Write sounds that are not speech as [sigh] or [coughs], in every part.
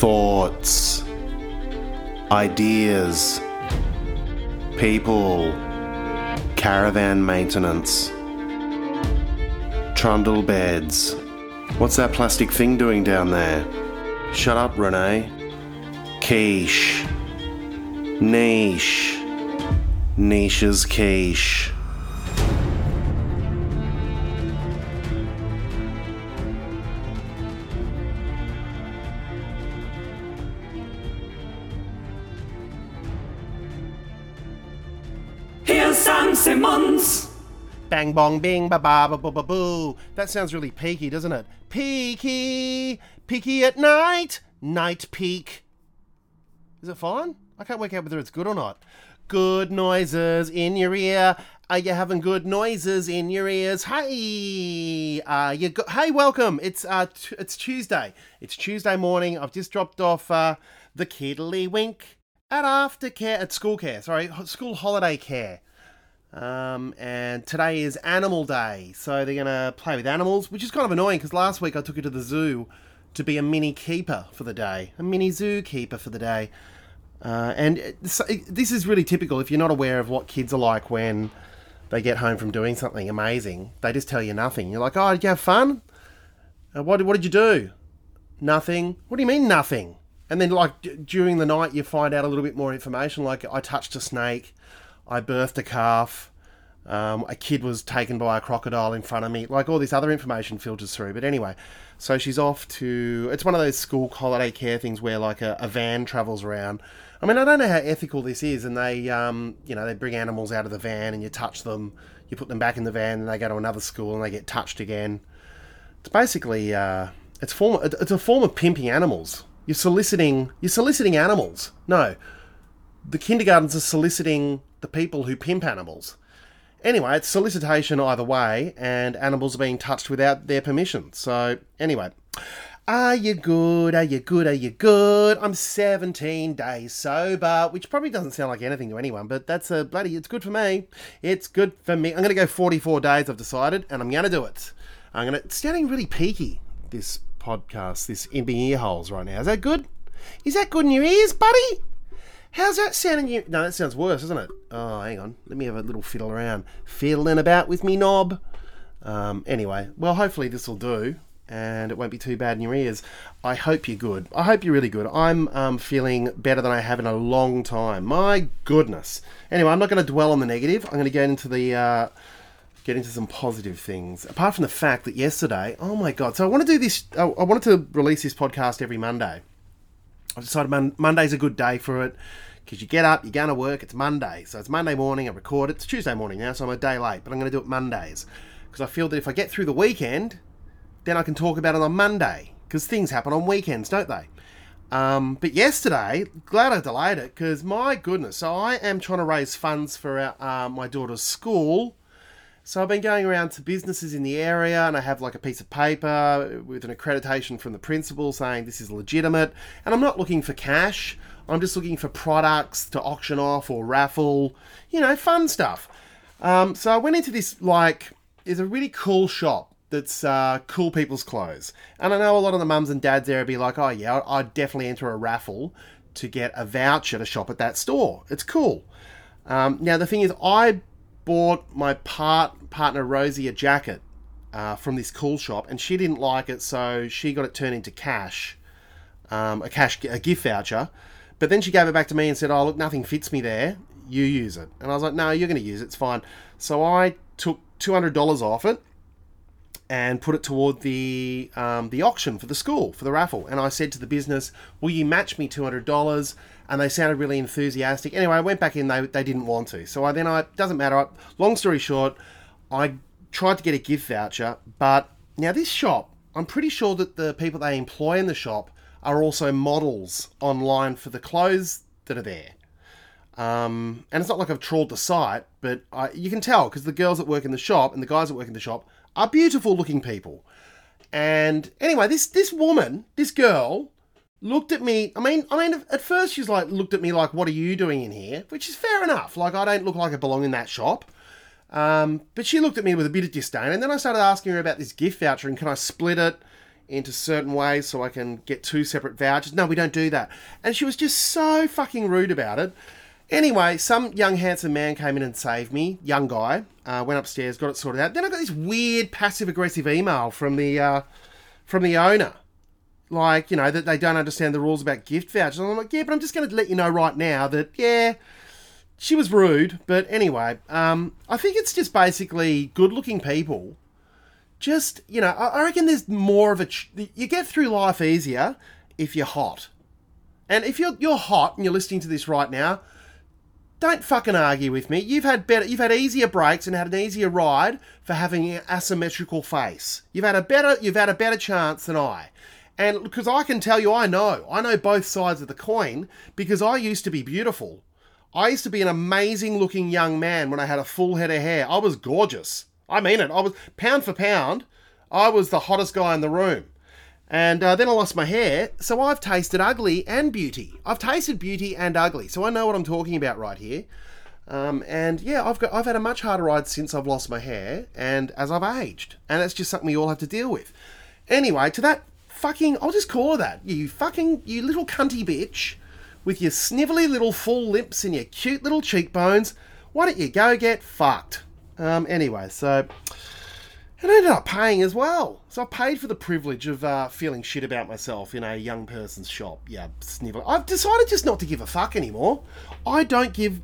thoughts, ideas, people, caravan maintenance, trundle beds. What's that plastic thing doing down there? Shut up, Renee. Quiche. Niche. Niche's quiche. Bang bong bing ba ba ba ba ba boo. That sounds really peaky, doesn't it? Peaky, peaky at night, night peak. Is it fine? I can't work out whether it's good or not. Good noises in your ear. Are you having good noises in your ears? Hey, uh, you go- hey, welcome. It's uh, t- it's Tuesday. It's Tuesday morning. I've just dropped off uh, the kiddly wink at aftercare at school care. Sorry, school holiday care. Um, and today is Animal Day, so they're gonna play with animals, which is kind of annoying because last week I took her to the zoo to be a mini keeper for the day, a mini zoo keeper for the day. Uh, and it- so- this is really typical if you're not aware of what kids are like when they get home from doing something amazing. They just tell you nothing. You're like, "Oh, did you have fun? Uh, what what did you do? Nothing. What do you mean nothing? And then like d- during the night you find out a little bit more information. Like I touched a snake, I birthed a calf, um, a kid was taken by a crocodile in front of me. Like all this other information filters through. But anyway, so she's off to. It's one of those school holiday care things where like a, a van travels around. I mean, I don't know how ethical this is, and they, um, you know, they bring animals out of the van and you touch them, you put them back in the van, and they go to another school and they get touched again. It's basically uh, it's form it's a form of pimping animals. You're soliciting you're soliciting animals. No, the kindergartens are soliciting the people who pimp animals. Anyway, it's solicitation either way, and animals are being touched without their permission. So anyway, are you good? Are you good? Are you good? I'm 17 days sober, which probably doesn't sound like anything to anyone, but that's a bloody. It's good for me. It's good for me. I'm going to go 44 days. I've decided, and I'm going to do it. I'm going to. It's sounding really peaky. This podcast, this in my ear holes right now. Is that good? Is that good in your ears, buddy? How's that sounding? You? No, that sounds worse, doesn't it? Oh, hang on. Let me have a little fiddle around, fiddling about with me knob. Um, anyway, well, hopefully this will do, and it won't be too bad in your ears. I hope you're good. I hope you're really good. I'm um, feeling better than I have in a long time. My goodness. Anyway, I'm not going to dwell on the negative. I'm going to get into the. Uh, get into some positive things. Apart from the fact that yesterday, oh my god! So I want to do this. I I wanted to release this podcast every Monday. I've decided Mon- Monday's a good day for it because you get up, you're going to work. It's Monday, so it's Monday morning. I record it. It's Tuesday morning now, so I'm a day late, but I'm going to do it Mondays because I feel that if I get through the weekend, then I can talk about it on Monday because things happen on weekends, don't they? Um, but yesterday, glad I delayed it because my goodness, so I am trying to raise funds for our, uh, my daughter's school. So I've been going around to businesses in the area and I have like a piece of paper with an accreditation from the principal saying this is legitimate. And I'm not looking for cash. I'm just looking for products to auction off or raffle, you know, fun stuff. Um, so I went into this like, there's a really cool shop that's uh, cool people's clothes. And I know a lot of the mums and dads there would be like, oh yeah, I'd definitely enter a raffle to get a voucher to shop at that store. It's cool. Um, now the thing is, I bought my part partner Rosie a jacket uh, from this cool shop, and she didn't like it, so she got it turned into cash, um, a cash a gift voucher. But then she gave it back to me and said, "Oh look, nothing fits me there. You use it." And I was like, "No, you're going to use it. It's fine." So I took two hundred dollars off it and put it toward the um, the auction for the school for the raffle. And I said to the business, "Will you match me two hundred dollars?" And they sounded really enthusiastic. Anyway, I went back in. They they didn't want to. So I then I doesn't matter. I, long story short, I tried to get a gift voucher, but now this shop, I'm pretty sure that the people they employ in the shop are also models online for the clothes that are there. Um, and it's not like I've trawled the site, but I, you can tell because the girls that work in the shop and the guys that work in the shop are beautiful looking people. And anyway, this this woman, this girl, looked at me. I mean, I mean, at first she's like looked at me like, "What are you doing in here?" Which is fair enough. Like I don't look like I belong in that shop. Um, but she looked at me with a bit of disdain, and then I started asking her about this gift voucher and can I split it into certain ways so I can get two separate vouchers. No, we don't do that. And she was just so fucking rude about it. Anyway, some young handsome man came in and saved me. Young guy uh, went upstairs, got it sorted out. Then I got this weird passive aggressive email from the uh, from the owner, like you know that they don't understand the rules about gift vouchers. And I'm like, yeah, but I'm just going to let you know right now that yeah, she was rude. But anyway, um, I think it's just basically good looking people. Just you know, I, I reckon there's more of a ch- you get through life easier if you're hot. And if you're you're hot and you're listening to this right now, don't fucking argue with me. You've had better, you've had easier breaks and had an easier ride for having an asymmetrical face. You've had a better, you've had a better chance than I. And because I can tell you, I know, I know both sides of the coin because I used to be beautiful. I used to be an amazing looking young man when I had a full head of hair. I was gorgeous. I mean it. I was pound for pound. I was the hottest guy in the room. And uh, then I lost my hair, so I've tasted ugly and beauty. I've tasted beauty and ugly, so I know what I'm talking about right here. Um, and yeah, I've got I've had a much harder ride since I've lost my hair and as I've aged, and that's just something we all have to deal with. Anyway, to that fucking, I'll just call her that. You fucking, you little cunty bitch, with your snivelly little full lips and your cute little cheekbones. Why don't you go get fucked? Um, anyway, so and I ended up paying as well. So I paid for the privilege of uh, feeling shit about myself in a young person's shop. Yeah, snivel. I've decided just not to give a fuck anymore. I don't give.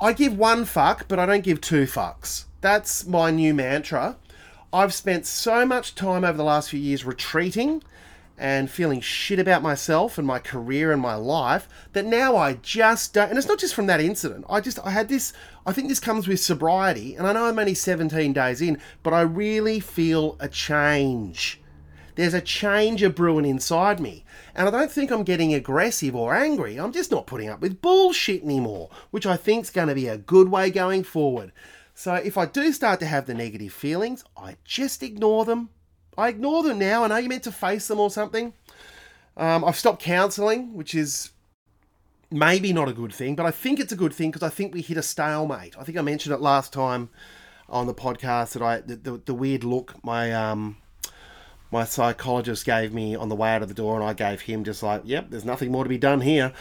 I give one fuck, but I don't give two fucks. That's my new mantra. I've spent so much time over the last few years retreating and feeling shit about myself and my career and my life that now I just don't. And it's not just from that incident. I just, I had this, I think this comes with sobriety. And I know I'm only 17 days in, but I really feel a change. There's a change of brewing inside me. And I don't think I'm getting aggressive or angry. I'm just not putting up with bullshit anymore, which I think's going to be a good way going forward. So if I do start to have the negative feelings, I just ignore them I ignore them now. I know you're meant to face them or something. Um, I've stopped counselling, which is maybe not a good thing, but I think it's a good thing because I think we hit a stalemate. I think I mentioned it last time on the podcast that I the, the, the weird look my um my psychologist gave me on the way out of the door, and I gave him just like, "Yep, there's nothing more to be done here."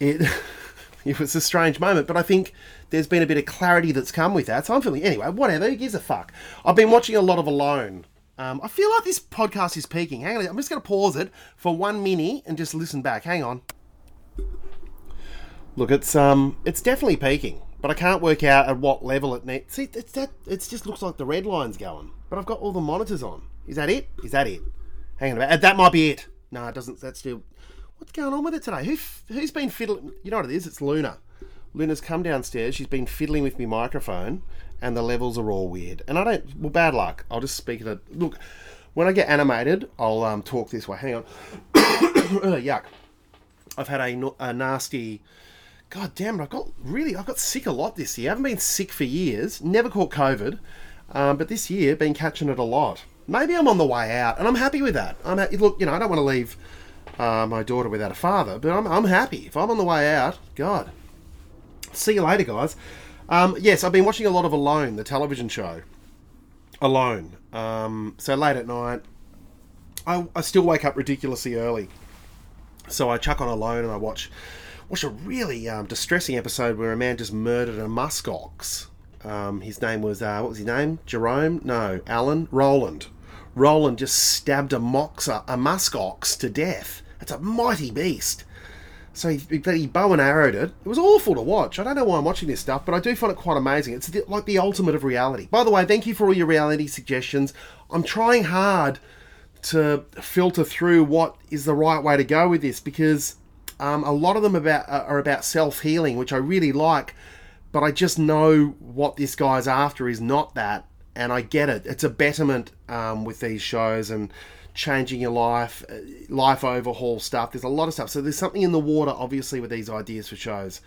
It [laughs] it was a strange moment, but I think there's been a bit of clarity that's come with that. So I'm feeling anyway. Whatever, who gives a fuck? I've been watching a lot of Alone um, I feel like this podcast is peaking. Hang on, I'm just going to pause it for one minute and just listen back. Hang on. Look, it's um, it's definitely peaking, but I can't work out at what level it needs. See, it's that. It just looks like the red line's going, but I've got all the monitors on. Is that it? Is that it? Hang on, about that might be it. No, it doesn't. That's still. What's going on with it today? Who who's been fiddling? You know what it is? It's Luna. Luna's come downstairs. She's been fiddling with my microphone, and the levels are all weird. And I don't. Well, bad luck. I'll just speak it. Look, when I get animated, I'll um, talk this way. Hang on. [coughs] [coughs] yuck. I've had a, a nasty. God damn it! I got really. I got sick a lot this year. I haven't been sick for years. Never caught COVID, um, but this year been catching it a lot. Maybe I'm on the way out, and I'm happy with that. I'm ha- look. You know, I don't want to leave uh, my daughter without a father, but I'm, I'm happy if I'm on the way out. God, see you later, guys. Um, yes, I've been watching a lot of Alone, the television show. Alone. Um, so late at night, I, I still wake up ridiculously early. So I chuck on Alone and I watch watch a really um, distressing episode where a man just murdered a muskox. Um, his name was uh, what was his name? Jerome? No, Alan Roland. Roland just stabbed a moxa, a muskox to death. It's a mighty beast. So he, he bow and arrowed it. It was awful to watch. I don't know why I'm watching this stuff, but I do find it quite amazing. It's like the ultimate of reality. By the way, thank you for all your reality suggestions. I'm trying hard to filter through what is the right way to go with this because um, a lot of them about uh, are about self healing, which I really like. But I just know what this guy's after is not that, and I get it. It's a betterment um, with these shows and changing your life, uh, life overhaul stuff. There's a lot of stuff. So there's something in the water, obviously, with these ideas for shows.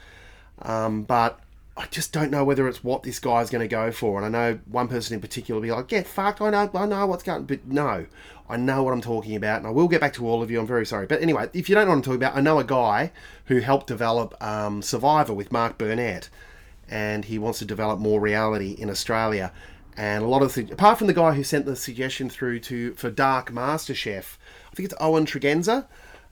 Um, but I just don't know whether it's what this guy's going to go for. And I know one person in particular will be like, "Get fucked." I know, I know what's going. But no, I know what I'm talking about, and I will get back to all of you. I'm very sorry, but anyway, if you don't know what I'm talking about, I know a guy who helped develop um, Survivor with Mark Burnett, and he wants to develop more reality in Australia and a lot of the apart from the guy who sent the suggestion through to for Dark Master Chef, I think it's Owen Tregenza.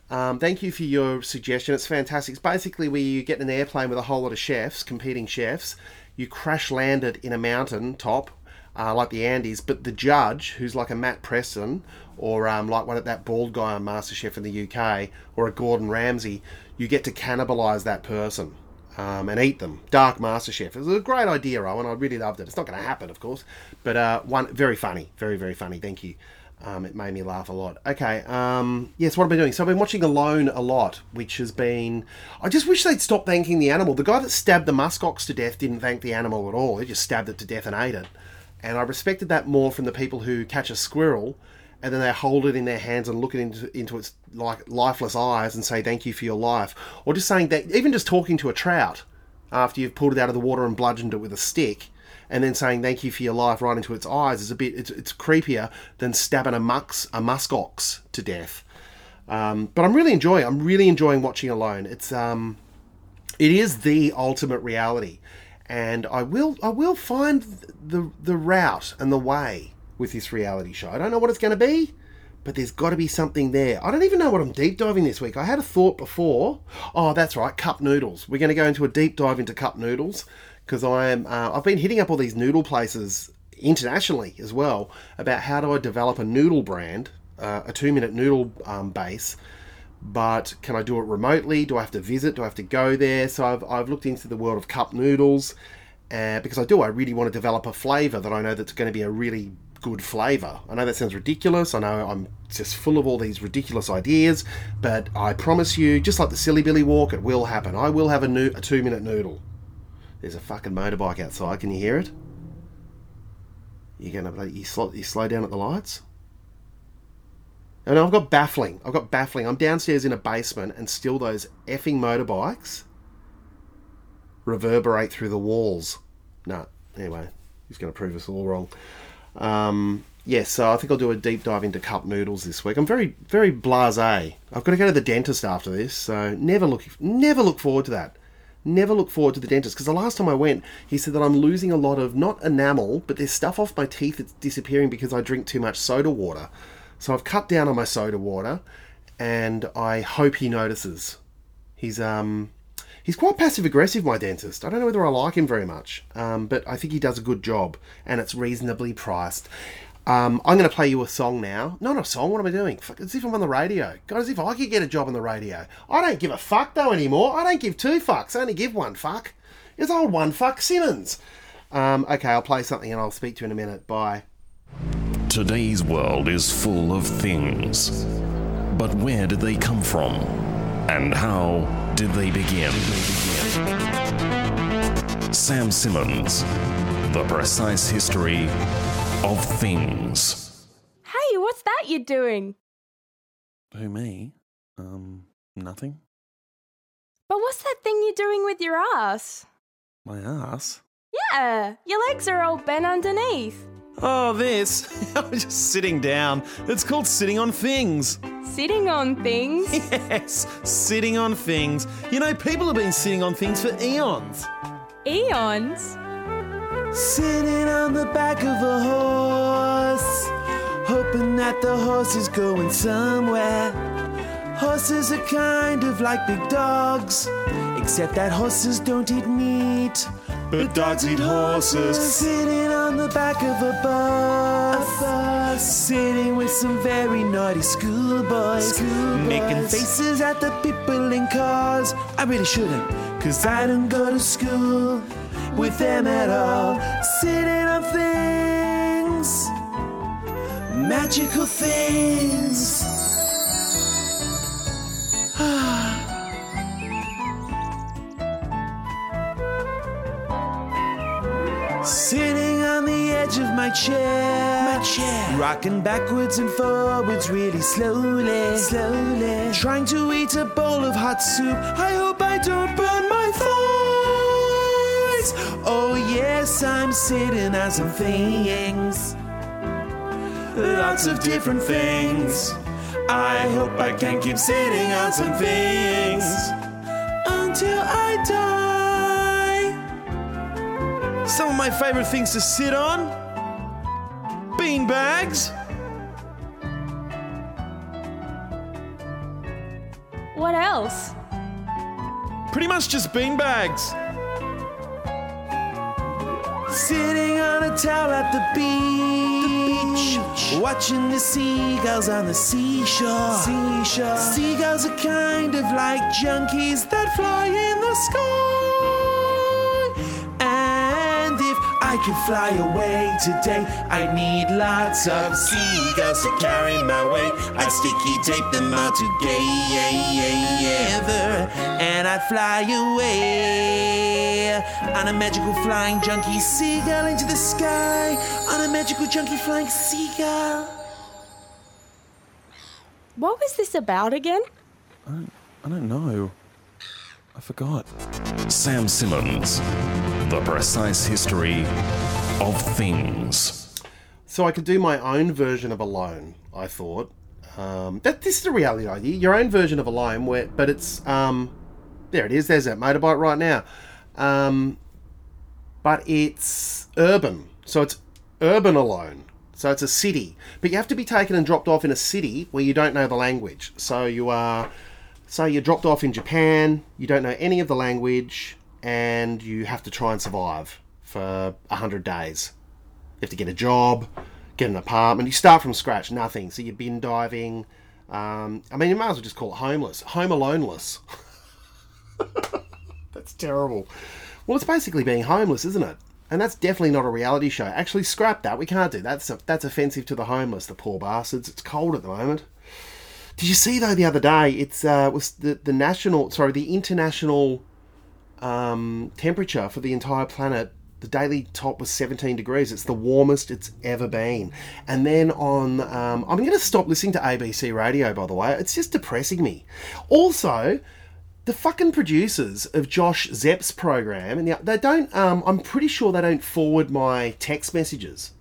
Um, thank you for your suggestion. It's fantastic. It's basically where you get in an airplane with a whole lot of chefs, competing chefs. You crash land it in a mountain top, uh, like the Andes, but the judge, who's like a Matt Preston or um, like one of that bald guy on MasterChef in the UK, or a Gordon Ramsay, you get to cannibalise that person um, and eat them. Dark MasterChef. It was a great idea, Owen. I really loved it. It's not going to happen, of course, but uh, one very funny, very very funny. Thank you. Um, it made me laugh a lot. Okay, um, yes, what have I been doing? So I've been watching Alone a lot, which has been. I just wish they'd stop thanking the animal. The guy that stabbed the muskox to death didn't thank the animal at all. He just stabbed it to death and ate it. And I respected that more from the people who catch a squirrel and then they hold it in their hands and look it into, into its like lifeless eyes and say thank you for your life, or just saying that, even just talking to a trout after you've pulled it out of the water and bludgeoned it with a stick, and then saying thank you for your life right into its eyes is a bit it's, it's creepier than stabbing a mux a muskox to death. Um, but I'm really enjoying I'm really enjoying watching Alone. It's um, it is the ultimate reality, and I will I will find the the route and the way with this reality show. I don't know what it's going to be, but there's got to be something there. I don't even know what I'm deep diving this week. I had a thought before. Oh, that's right, cup noodles. We're going to go into a deep dive into cup noodles because I'm uh, I've been hitting up all these noodle places internationally as well about how do I develop a noodle brand, uh, a two minute noodle um, base. But can I do it remotely? Do I have to visit? Do I have to go there? So I've, I've looked into the world of cup noodles uh, because I do. I really want to develop a flavour that I know that's going to be a really good flavour. I know that sounds ridiculous. I know I'm just full of all these ridiculous ideas, but I promise you, just like the Silly Billy walk, it will happen. I will have a, no- a two minute noodle. There's a fucking motorbike outside. Can you hear it? You're gonna you slow, you slow down at the lights. And I've got baffling. I've got baffling. I'm downstairs in a basement, and still those effing motorbikes reverberate through the walls. No, anyway, he's going to prove us all wrong. Um, yes, so I think I'll do a deep dive into cup noodles this week. I'm very, very blasé. I've got to go to the dentist after this, so never look, never look forward to that. Never look forward to the dentist because the last time I went, he said that I'm losing a lot of not enamel, but there's stuff off my teeth that's disappearing because I drink too much soda water. So I've cut down on my soda water, and I hope he notices. He's um he's quite passive aggressive, my dentist. I don't know whether I like him very much, um, but I think he does a good job, and it's reasonably priced. Um, I'm going to play you a song now. Not a song. What am I doing? Fuck, As if I'm on the radio. God, as if I could get a job on the radio. I don't give a fuck though anymore. I don't give two fucks. I only give one fuck. It's old one fuck Simmons. Um, okay, I'll play something and I'll speak to you in a minute. Bye. Today's world is full of things. But where did they come from? And how did they begin? Sam Simmons, The Precise History of Things. Hey, what's that you're doing? Who, me? Um, nothing? But what's that thing you're doing with your ass? My ass? Yeah, your legs are all bent underneath. Oh, this. [laughs] I'm just sitting down. It's called sitting on things. Sitting on things. [laughs] Yes, sitting on things. You know, people have been sitting on things for eons. Eons. Sitting on the back of a horse, hoping that the horse is going somewhere. Horses are kind of like big dogs, except that horses don't eat meat. But dogs eat horses. Sitting on the back of a bus, A bus. sitting with some very naughty schoolboys, making faces at the people in cars. I really shouldn't, cause I don't go to school with them at all. Sitting on things, magical things. Sitting on the edge of my chair, my chair, rocking backwards and forwards really slowly, slowly, trying to eat a bowl of hot soup. I hope I don't burn my thighs. Oh yes, I'm sitting on some things, lots of different things. I hope I can keep sitting on some things until I die. Some of my favorite things to sit on bean bags, What else? Pretty much just beanbags. Sitting on a towel at the beach, watching the seagulls on the seashore. Seashore. Seagulls are kind of like junkies that fly in the sky. If I could fly away today, I'd need lots of seagulls to carry my way. I'd sticky tape them all together, and I'd fly away on a magical flying junkie seagull into the sky. On a magical junkie flying seagull. What was this about again? I don't know. I forgot. Sam Simmons, The Precise History of Things. So I could do my own version of Alone. I thought um, that this is a reality idea. Your own version of Alone, where but it's um, there it is. There's that motorbike right now. Um, but it's urban, so it's urban alone. So it's a city, but you have to be taken and dropped off in a city where you don't know the language. So you are, say you're dropped off in Japan, you don't know any of the language, and you have to try and survive for a hundred days. You have to get a job, get an apartment. You start from scratch, nothing. So you've been diving. Um, I mean, you might as well just call it homeless, home aloneless. [laughs] That's terrible. Well, it's basically being homeless, isn't it? And that's definitely not a reality show. Actually, scrap that. We can't do that. That's, that's offensive to the homeless, the poor bastards. It's cold at the moment. Did you see though the other day? It's uh, was the the national, sorry, the international um, temperature for the entire planet. The daily top was 17 degrees. It's the warmest it's ever been. And then on, um, I'm going to stop listening to ABC radio. By the way, it's just depressing me. Also, the fucking producers of Josh Szeps's program, and they don't. Um, I'm pretty sure they don't forward my text messages.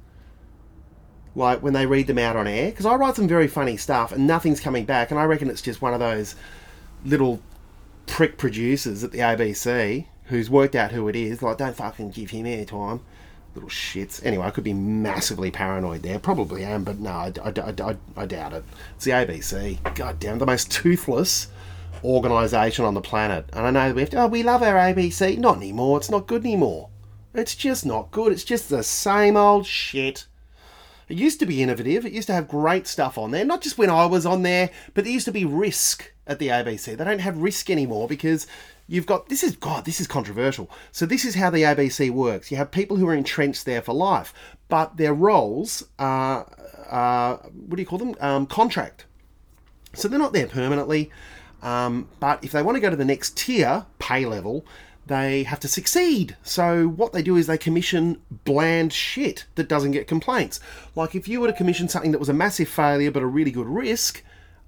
Like when they read them out on air, because I write some very funny stuff and nothing's coming back, and I reckon it's just one of those little prick producers at the ABC who's worked out who it is. Like, don't fucking give him airtime. Little shits. Anyway, I could be massively paranoid there. Probably am, but no, I, I, I, I doubt it. It's the ABC. God damn, the most toothless organisation on the planet. And I know we have to, oh, we love our ABC. Not anymore. It's not good anymore. It's just not good. It's just the same old shit. It used to be innovative. It used to have great stuff on there. Not just when I was on there, but there used to be risk at the ABC. They don't have risk anymore because you've got this is God, this is controversial. So this is how the ABC works. You have people who are entrenched there for life, but their roles are, uh, what do you call them? Um, contract. So they're not there permanently. Um, but if they want to go to the next tier, pay level, they have to succeed. So what they do is they commission bland shit that doesn't get complaints. Like if you were to commission something that was a massive failure but a really good risk,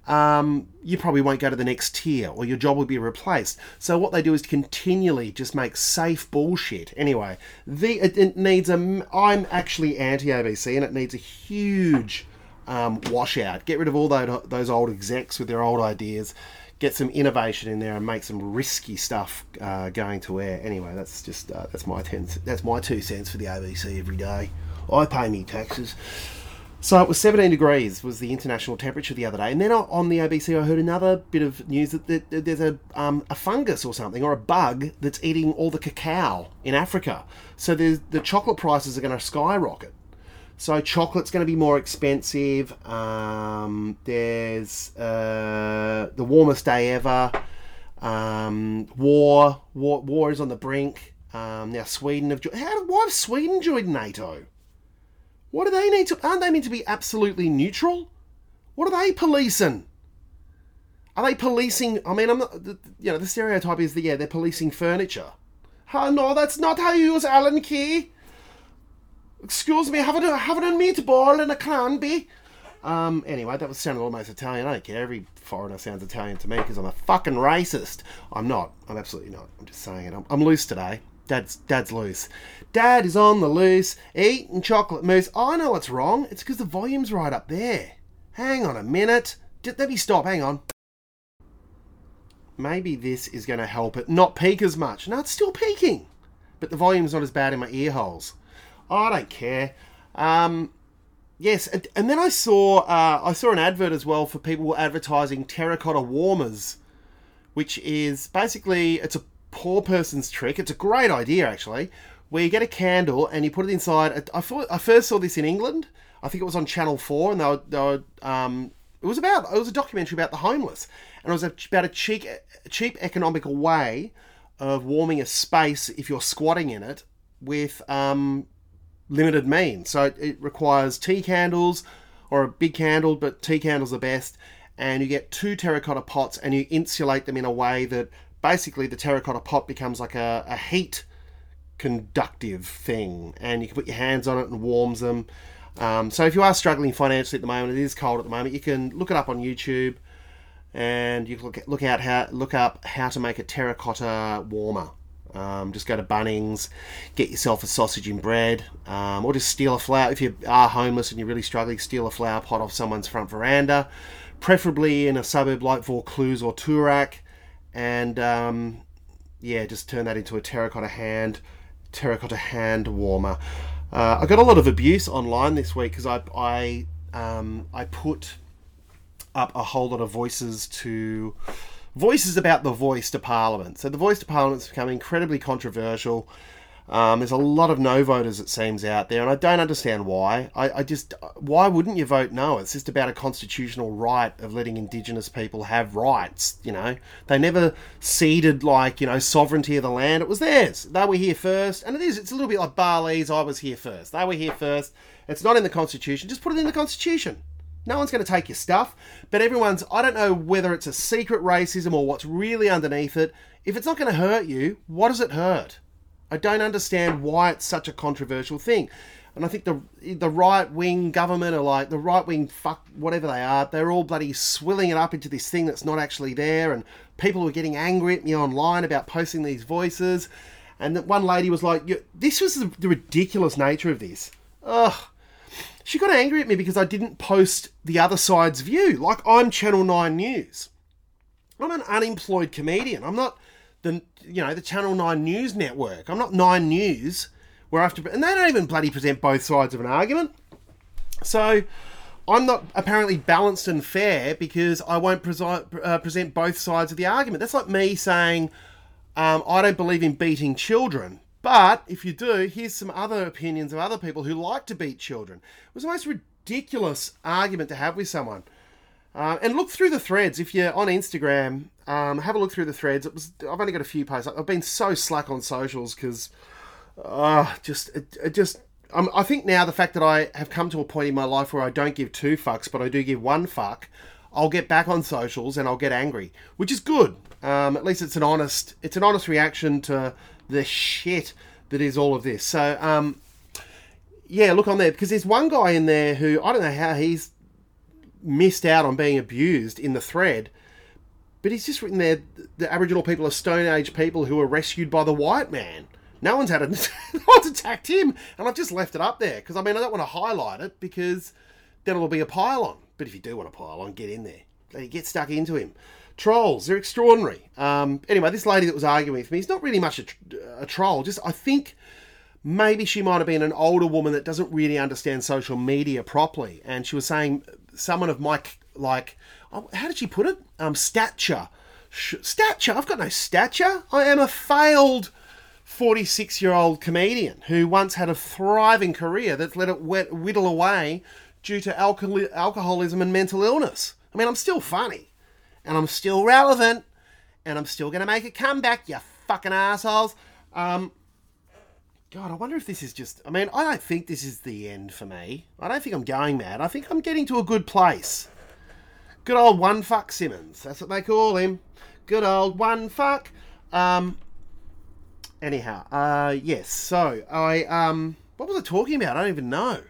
um, you probably won't go to the next tier or your job will be replaced. So what they do is continually just make safe bullshit. Anyway, the it, it needs a. I'm actually anti ABC and it needs a huge um, washout. Get rid of all those those old execs with their old ideas. Get some innovation in there and make some risky stuff uh, going to air. Anyway, that's just uh, that's my ten. That's my two cents for the ABC every day. I pay me taxes. So it was 17 degrees was the international temperature the other day, and then on the ABC I heard another bit of news that there's a um, a fungus or something or a bug that's eating all the cacao in Africa. So the chocolate prices are going to skyrocket. So chocolate's going to be more expensive. Um, there's uh, the warmest day ever. Um, war, war, war is on the brink. Um, now Sweden have how why have Sweden joined NATO? What do they need to? Aren't they meant to be absolutely neutral? What are they policing? Are they policing? I mean, I'm not. You know, the stereotype is that yeah, they're policing furniture. Oh, no, that's not how you use Allen key. Excuse me, have a have a meatball and a cranberry. Um. Anyway, that was sounding almost Italian. I don't care. Every foreigner sounds Italian to me because I'm a fucking racist. I'm not. I'm absolutely not. I'm just saying it. I'm, I'm loose today. Dad's dad's loose. Dad is on the loose, eating chocolate mousse. I know what's wrong. It's because the volume's right up there. Hang on a minute. Let me stop. Hang on. Maybe this is going to help it not peak as much. No, it's still peaking, but the volume's not as bad in my ear holes. Oh, I don't care. Um, yes, and then I saw uh, I saw an advert as well for people advertising terracotta warmers which is basically it's a poor person's trick. It's a great idea actually, where you get a candle and you put it inside. I, thought, I first saw this in England. I think it was on Channel Four, and they were, they were um, it was about it was a documentary about the homeless, and it was about a cheap, cheap economical way of warming a space if you're squatting in it with um, limited means. So it, requires tea candles or a big candle, but tea candles are best. And you get two terracotta pots and you insulate them in a way that basically the terracotta pot becomes like a, a heat conductive thing. And you can put your hands on it and warms them. Um, so if you are struggling financially at the moment, it is cold at the moment. You can look it up on YouTube, and you can look look out how look up how to make a terracotta warmer. Um, just go to Bunnings, get yourself a sausage and bread, um, or just steal a flower. If you are homeless and you're really struggling, steal a flower pot off someone's front veranda, preferably in a suburb like Vaucluse or Toorak, and um, yeah, just turn that into a terracotta hand, terracotta hand warmer. Uh, I got a lot of abuse online this week because I I um, I put up a whole lot of voices to voices about the voice to Parliament. So the voice to Parliament has become incredibly controversial. Um, there's a lot of no voters, it seems, out there, and I don't understand why. I, I, just, why wouldn't you vote no? It's just about a constitutional right of letting Indigenous people have rights. You know, they never ceded like you know sovereignty of the land. It was theirs. They were here first, and it is. It's a little bit like Bali's. I was here first. They were here first. It's not in the constitution. Just put it in the constitution. No one's going to take your stuff, but everyone's. I don't know whether it's a secret racism or what's really underneath it. If it's not going to hurt you, what does it hurt? I don't understand why it's such a controversial thing. And I think the the right wing government are like the right wing fuck whatever they are. They're all bloody swilling it up into this thing that's not actually there. And people were getting angry at me online about posting these voices. And that one lady was like, "This was the ridiculous nature of this." Ugh. She got angry at me because I didn't post the other side's view. Like I'm Channel Nine News. I'm an unemployed comedian. I'm not the you know the Channel Nine News network. I'm not Nine News where I have to, and they don't even bloody present both sides of an argument. So I'm not apparently balanced and fair because I won't presi- uh, present both sides of the argument. That's like me saying um, I don't believe in beating children. But if you do, here's some other opinions of other people who like to beat children. It was the most ridiculous argument to have with someone. Uh, and look through the threads if you're on Instagram. Um, have a look through the threads. It was I've only got a few posts. I've been so slack on socials because, uh, just it, it just um, I think now the fact that I have come to a point in my life where I don't give two fucks, but I do give one fuck. I'll get back on socials and I'll get angry, which is good. Um, at least it's an honest it's an honest reaction to the shit that is all of this. So um, yeah, look on there because there's one guy in there who I don't know how he's missed out on being abused in the thread. But he's just written there the Aboriginal people are Stone Age people who were rescued by the white man. No one's had a, [laughs] no one's attacked him, and I've just left it up there because I mean I don't want to highlight it because then it'll be a pile on. But if you do want to pile on, get in there. Get stuck into him. Trolls, they're extraordinary. Um, anyway, this lady that was arguing with me is not really much a, a troll. Just I think maybe she might have been an older woman that doesn't really understand social media properly, and she was saying someone of my like oh, how did she put it? Um stature. Stature? I've got no stature. I am a failed 46 year old comedian who once had a thriving career that's let it whittle away due to alcoholism and mental illness. I mean i'm still funny and i'm still relevant and i'm still to make a comeback you fucking assholes um, God, I wonder if this is just. I mean, I don't think this is the end for me. I don't think I'm going mad. I think I'm getting to a good place. Good old one fuck Simmons. That's what they call him. Good old one fuck. Um. Anyhow, uh, yes. So I um, what was I talking about? I don't even know.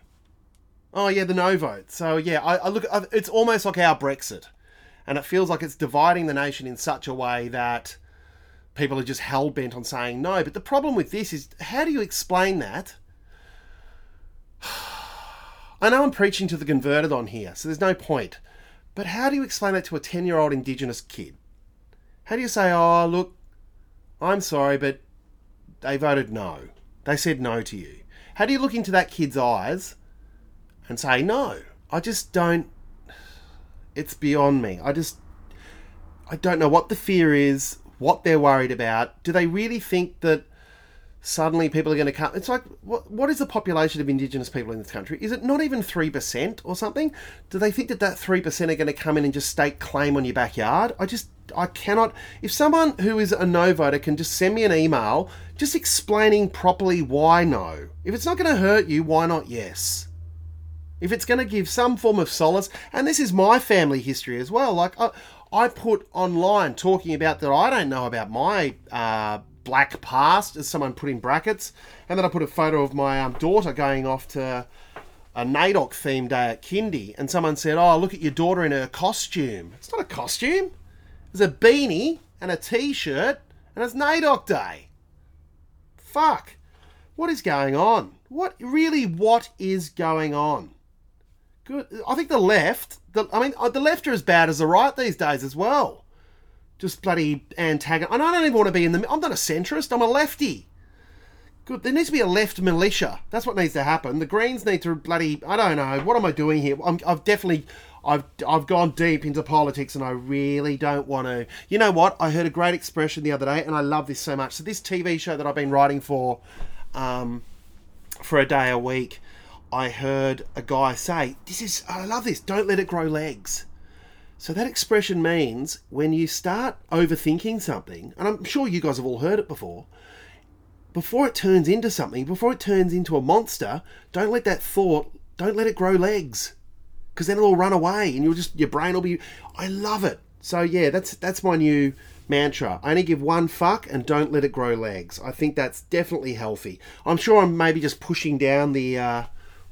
Oh yeah, the no vote. So yeah, I, I look. It's almost like our Brexit, and it feels like it's dividing the nation in such a way that people are just hell bent on saying no. But the problem with this is, how do you explain that? [sighs] I know I'm preaching to the converted on here, so there's no point. But how do you explain that to a 10 year old Indigenous kid? How do you say, oh, look, I'm sorry, but they voted no? They said no to you. How do you look into that kid's eyes and say, no? I just don't. It's beyond me. I just I don't know what the fear is, what they're worried about. Do they really think that suddenly people are going to come? It's like, what, what is the population of Indigenous people in this country? Is it not even 3% or something? Do they think that that 3% are going to come in and just stake claim on your backyard? I just, I cannot. If someone who is a no voter can just send me an email just explaining properly why no. If it's not going to hurt you, why not yes? If it's going to give some form of solace, and this is my family history as well. Like I, I put online talking about that I don't know about my uh, black past, as someone put in brackets, and then I put a photo of my um, daughter going off to a NAIDOC themed day at Kindy, and someone said, "Oh, look at your daughter in her costume." It's not a costume. It's a beanie and a t-shirt, and it's NAIDOC day. Fuck. What is going on? What really? What is going on? Good. I think the left. The, I mean, uh, the left are as bad as the right these days as well. Just bloody antagonist. And I don't even want to be in the. I'm not a centrist. I'm a lefty. Good. There needs to be a left militia. That's what needs to happen. The Greens need to bloody. I don't know. What am I doing here? I'm, I've definitely. I've I've gone deep into politics and I really don't want to. You know what? I heard a great expression the other day and I love this so much. So this TV show that I've been writing for, um, for a day a week, I heard a guy say, "This is I love this. Don't let it grow legs." So that expression means when you start overthinking something, and I'm sure you guys have all heard it before, before it turns into something, before it turns into a monster, don't let that thought, don't let it grow legs. Because then it'll run away and you'll just your brain will be I love it. So yeah, that's that's my new mantra. I only give one fuck and don't let it grow legs. I think that's definitely healthy. I'm sure I'm maybe just pushing down the uh,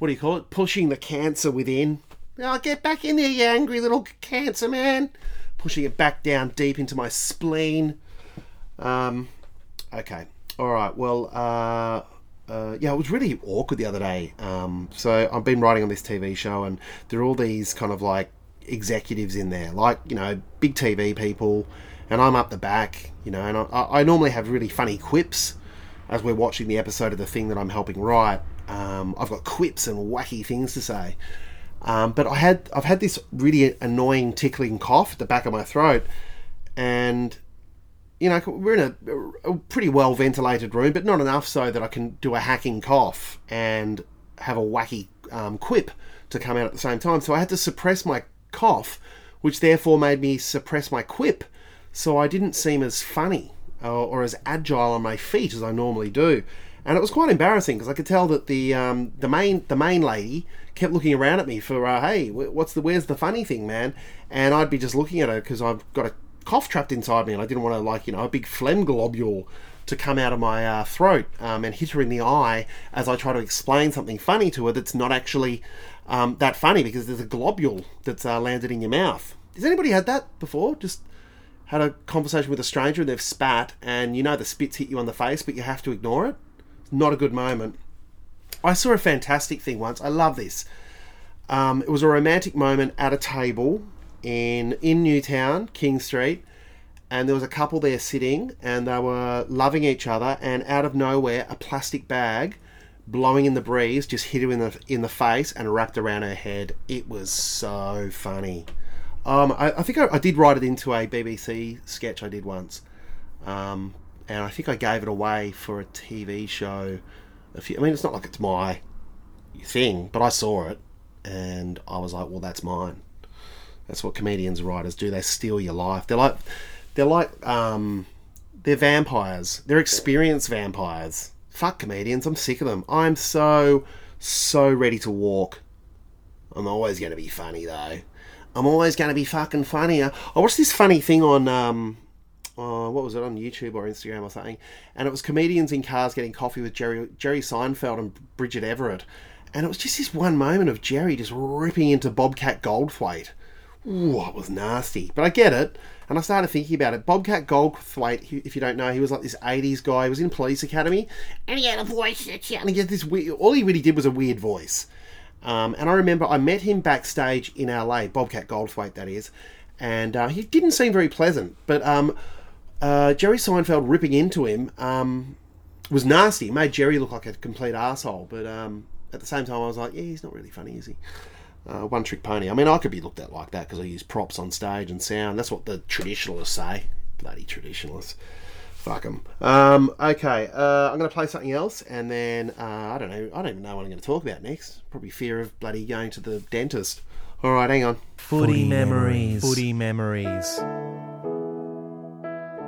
what do you call it? Pushing the cancer within. I'll get back in there, you angry little cancer man. Pushing it back down deep into my spleen. Um, okay. All right. Well, uh, uh, yeah, it was really awkward the other day. Um, so I've been writing on this TV show, and there are all these kind of like executives in there, like you know, big TV people, and I'm up the back, you know, and I, I normally have really funny quips as we're watching the episode of the thing that I'm helping write. Um, I've got quips and wacky things to say. Um, but I had I've had this really annoying tickling cough at the back of my throat, and you know we're in a, a pretty well ventilated room, but not enough so that I can do a hacking cough and have a wacky um, quip to come out at the same time. So I had to suppress my cough, which therefore made me suppress my quip, so I didn't seem as funny or, or as agile on my feet as I normally do and it was quite embarrassing because I could tell that the um, the main the main lady kept looking around at me for uh, hey what's the where's the funny thing man and I'd be just looking at her because I've got a cough trapped inside me and I didn't want to like you know a big phlegm globule to come out of my uh, throat um, and hit her in the eye as I try to explain something funny to her that's not actually um, that funny because there's a globule that's uh, landed in your mouth. Has anybody had that before? Just had a conversation with a stranger and they've spat and you know the spits hit you on the face but you have to ignore it? Not a good moment. I saw a fantastic thing once. I love this. Um, it was a romantic moment at a table in in Newtown, King Street, and there was a couple there sitting, and they were loving each other. And out of nowhere, a plastic bag blowing in the breeze just hit her in the in the face and wrapped around her head. It was so funny. Um, I, I think I, I, did write it into a BBC sketch I did once. Um, and I think I gave it away for a TV show. A few, I mean, it's not like it's my thing, but I saw it and I was like, well, that's mine. That's what comedians and writers do. They steal your life. They're like, they're like, um, they're vampires. They're experienced vampires. Fuck comedians. I'm sick of them. I'm so, so ready to walk. I'm always going to be funny though. I'm always going to be fucking funny. I watched this funny thing on um, uh, what was it on YouTube or Instagram or something, and it was comedians in cars getting coffee with Jerry Jerry Seinfeld and Bridget Everett, and it was just this one moment of Jerry just ripping into Bobcat Goldthwait. Ooh, it was nasty, but I get it, and I started thinking about it. Bobcat Goldthwait, if you don't know, he was like this '80s guy. He was in Police Academy, and he had a voice that and he had this weird. All he really did was a weird voice. Um, and I remember I met him backstage in LA, Bobcat Goldthwait, that is, and uh, he didn't seem very pleasant. But um, uh, Jerry Seinfeld ripping into him um, was nasty. It made Jerry look like a complete asshole. But um, at the same time, I was like, yeah, he's not really funny, is he? Uh, one trick pony. I mean, I could be looked at like that because I use props on stage and sound. That's what the traditionalists say. Bloody traditionalists. Fuck them. Um, okay, uh, I'm going to play something else, and then uh, I don't know. I don't even know what I'm going to talk about next. Probably fear of bloody going to the dentist. All right, hang on. Footy, memories. Footy memories.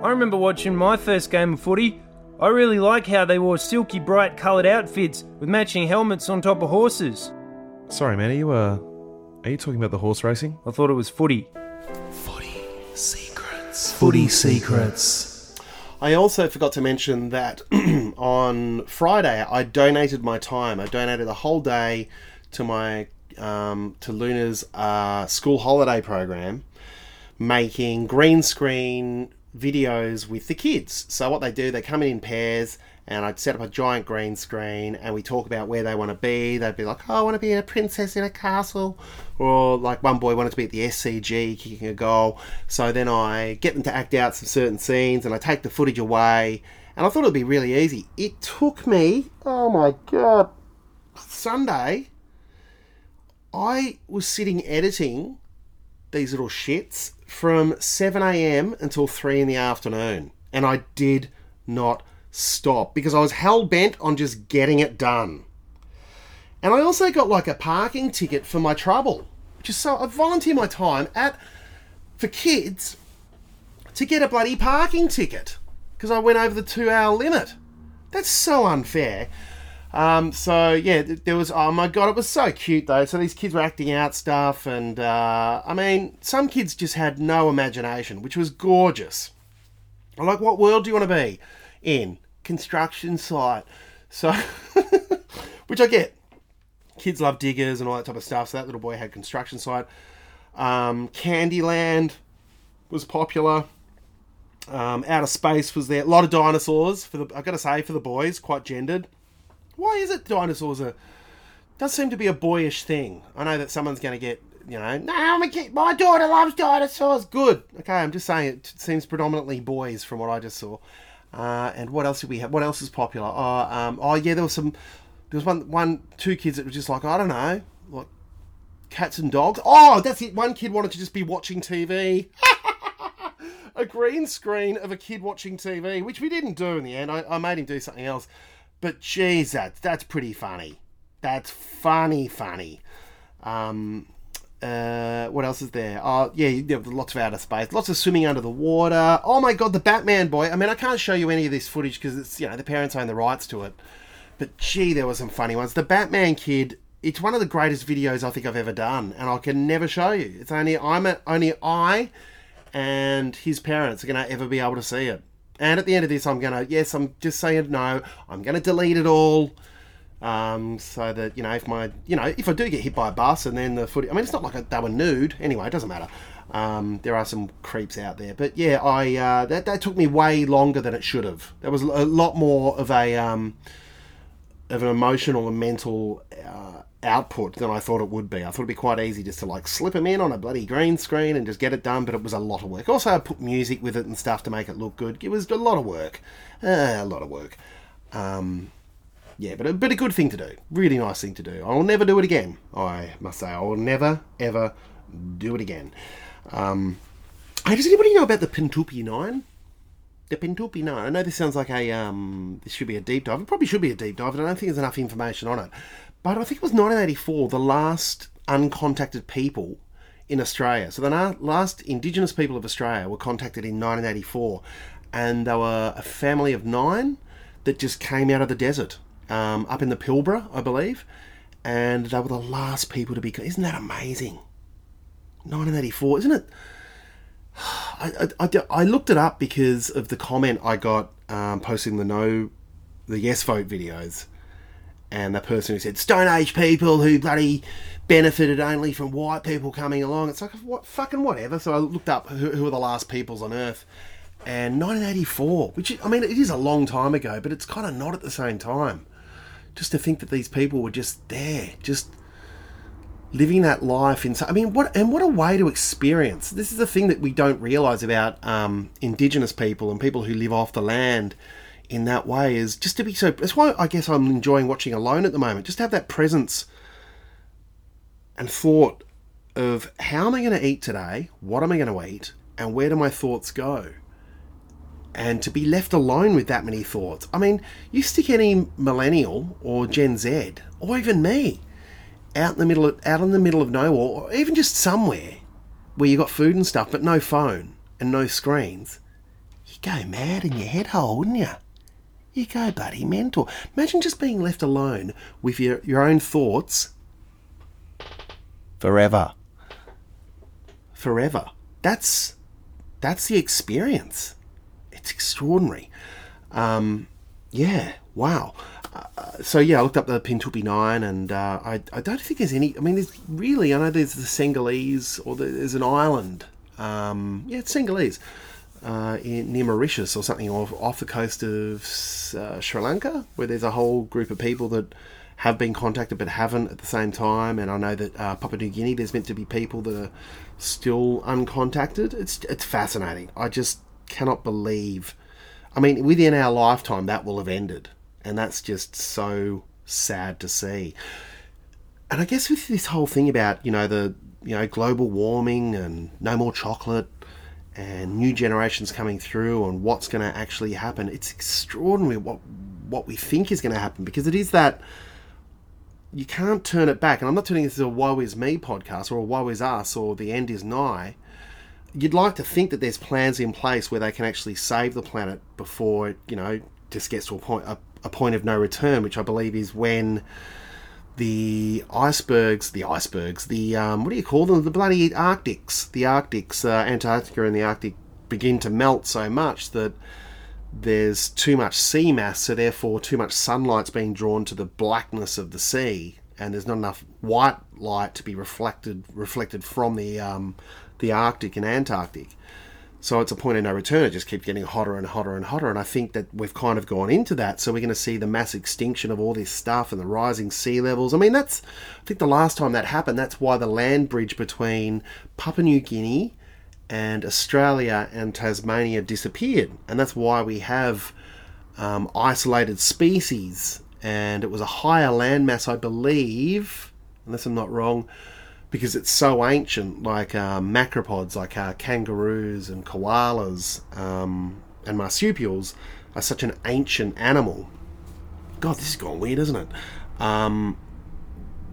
I remember watching my first game of footy. I really like how they wore silky bright coloured outfits with matching helmets on top of horses. Sorry, man. Are you uh, are you talking about the horse racing? I thought it was footy. Footy secrets. Footy secrets. I also forgot to mention that [clears throat] on Friday I donated my time. I donated a whole day to my um, to Luna's uh, school holiday program, making green screen videos with the kids. So what they do, they come in in pairs, and I'd set up a giant green screen, and we talk about where they want to be. They'd be like, "Oh, I want to be a princess in a castle," or like one boy wanted to be at the SCG kicking a goal. So then I get them to act out some certain scenes, and I take the footage away. And I thought it'd be really easy. It took me, oh my god, Sunday. I was sitting editing these little shits from 7 a.m. until 3 in the afternoon. And I did not stop because I was hell bent on just getting it done. And I also got like a parking ticket for my trouble, which is so I volunteer my time at for kids to get a bloody parking ticket because I went over the two hour limit. That's so unfair. Um, so yeah, there was. Oh my god, it was so cute though. So these kids were acting out stuff, and uh, I mean, some kids just had no imagination, which was gorgeous. Like, what world do you want to be in? Construction site. So, [laughs] which I get. Kids love diggers and all that type of stuff. So that little boy had construction site. Um, Candyland was popular. Um, Outer Space was there. A lot of dinosaurs for the. I got to say, for the boys, quite gendered. Why is it dinosaurs are? Does seem to be a boyish thing. I know that someone's going to get, you know, no, a kid. My daughter loves dinosaurs. Good. Okay, I'm just saying it seems predominantly boys from what I just saw. Uh, and what else did we have? What else is popular? Oh, um, oh yeah, there was some. There was one, one, two kids that were just like I don't know, like cats and dogs. Oh, that's it. One kid wanted to just be watching TV. [laughs] a green screen of a kid watching TV, which we didn't do in the end. I, I made him do something else. But geez, that's that's pretty funny. That's funny, funny. Um, uh, what else is there? Oh, yeah, lots of outer space, lots of swimming under the water. Oh my god, the Batman boy. I mean, I can't show you any of this footage because it's you know the parents own the rights to it. But gee, there were some funny ones. The Batman kid. It's one of the greatest videos I think I've ever done, and I can never show you. It's only I'm a, only I and his parents are going to ever be able to see it. And at the end of this, I'm going to, yes, I'm just saying no, I'm going to delete it all. Um, so that, you know, if my, you know, if I do get hit by a bus and then the footage, I mean, it's not like they were nude. Anyway, it doesn't matter. Um, there are some creeps out there. But yeah, I, uh, that, that took me way longer than it should have. There was a lot more of a, um, of an emotional and mental uh, output than I thought it would be. I thought it'd be quite easy just to like slip them in on a bloody green screen and just get it done, but it was a lot of work. Also, I put music with it and stuff to make it look good. It was a lot of work, uh, a lot of work. Um, yeah, but a, but a good thing to do. Really nice thing to do. I will never do it again. I must say, I will never ever do it again. Um, hey, does anybody know about the Pintupi Nine? The Pintupi Nine. I know this sounds like a um, this should be a deep dive. It probably should be a deep dive, but I don't think there's enough information on it. But I think it was 1984, the last uncontacted people in Australia. So the last Indigenous people of Australia were contacted in 1984, and they were a family of nine that just came out of the desert um, up in the Pilbara, I believe, and they were the last people to be. Isn't that amazing? 1984, isn't it? [sighs] I, I, I, looked it up because of the comment I got um, posting the no, the yes vote videos and the person who said Stone Age people who bloody benefited only from white people coming along. It's like what fucking whatever. So I looked up who, who were the last peoples on Earth, and 1984, which I mean it is a long time ago, but it's kind of not at the same time. Just to think that these people were just there, just living that life in. I mean, what and what a way to experience. This is the thing that we don't realize about um, Indigenous people and people who live off the land in that way is just to be so. That's why I guess I'm enjoying watching Alone at the moment. Just have that presence and thought of how am I going to eat today? What am I going to eat? And where do my thoughts go? And to be left alone with that many thoughts. I mean, you stick any millennial or Gen Z, or even me, out in the middle of, out in the middle of nowhere, or even just somewhere where you got food and stuff, but no phone and no screens, you go mad in your head hole, wouldn't you? You go buddy, mental. Imagine just being left alone with your, your own thoughts forever. Forever. That's that's the experience. It's extraordinary. Um, yeah. Wow. Uh, so yeah, I looked up the Pintupi Nine, and uh, I, I don't think there's any. I mean, there's really. I know there's the Singhalese, or there's an island. Um, yeah, it's Singhalese uh, in, near Mauritius or something, off, off the coast of uh, Sri Lanka, where there's a whole group of people that have been contacted but haven't at the same time. And I know that uh, Papua New Guinea, there's meant to be people that are still uncontacted. It's it's fascinating. I just cannot believe. I mean, within our lifetime, that will have ended, and that's just so sad to see. And I guess with this whole thing about you know the you know global warming and no more chocolate and new generations coming through and what's going to actually happen, it's extraordinary what what we think is going to happen because it is that you can't turn it back. And I'm not turning this into a woe is me podcast or a woe is us or the end is nigh. You'd like to think that there's plans in place where they can actually save the planet before it, you know, just gets to a point a, a point of no return, which I believe is when the icebergs, the icebergs, the um, what do you call them? The bloody Arctics, the Arctics, uh, Antarctica and the Arctic begin to melt so much that there's too much sea mass, so therefore too much sunlight's being drawn to the blackness of the sea, and there's not enough white light to be reflected reflected from the um, the Arctic and Antarctic. So it's a point of no return. It just keeps getting hotter and hotter and hotter. And I think that we've kind of gone into that. So we're going to see the mass extinction of all this stuff and the rising sea levels. I mean, that's, I think the last time that happened, that's why the land bridge between Papua New Guinea and Australia and Tasmania disappeared. And that's why we have um, isolated species. And it was a higher landmass, I believe, unless I'm not wrong, because it's so ancient, like uh, macropods, like uh, kangaroos and koalas um, and marsupials, are such an ancient animal. God, this is going weird, isn't it? Um,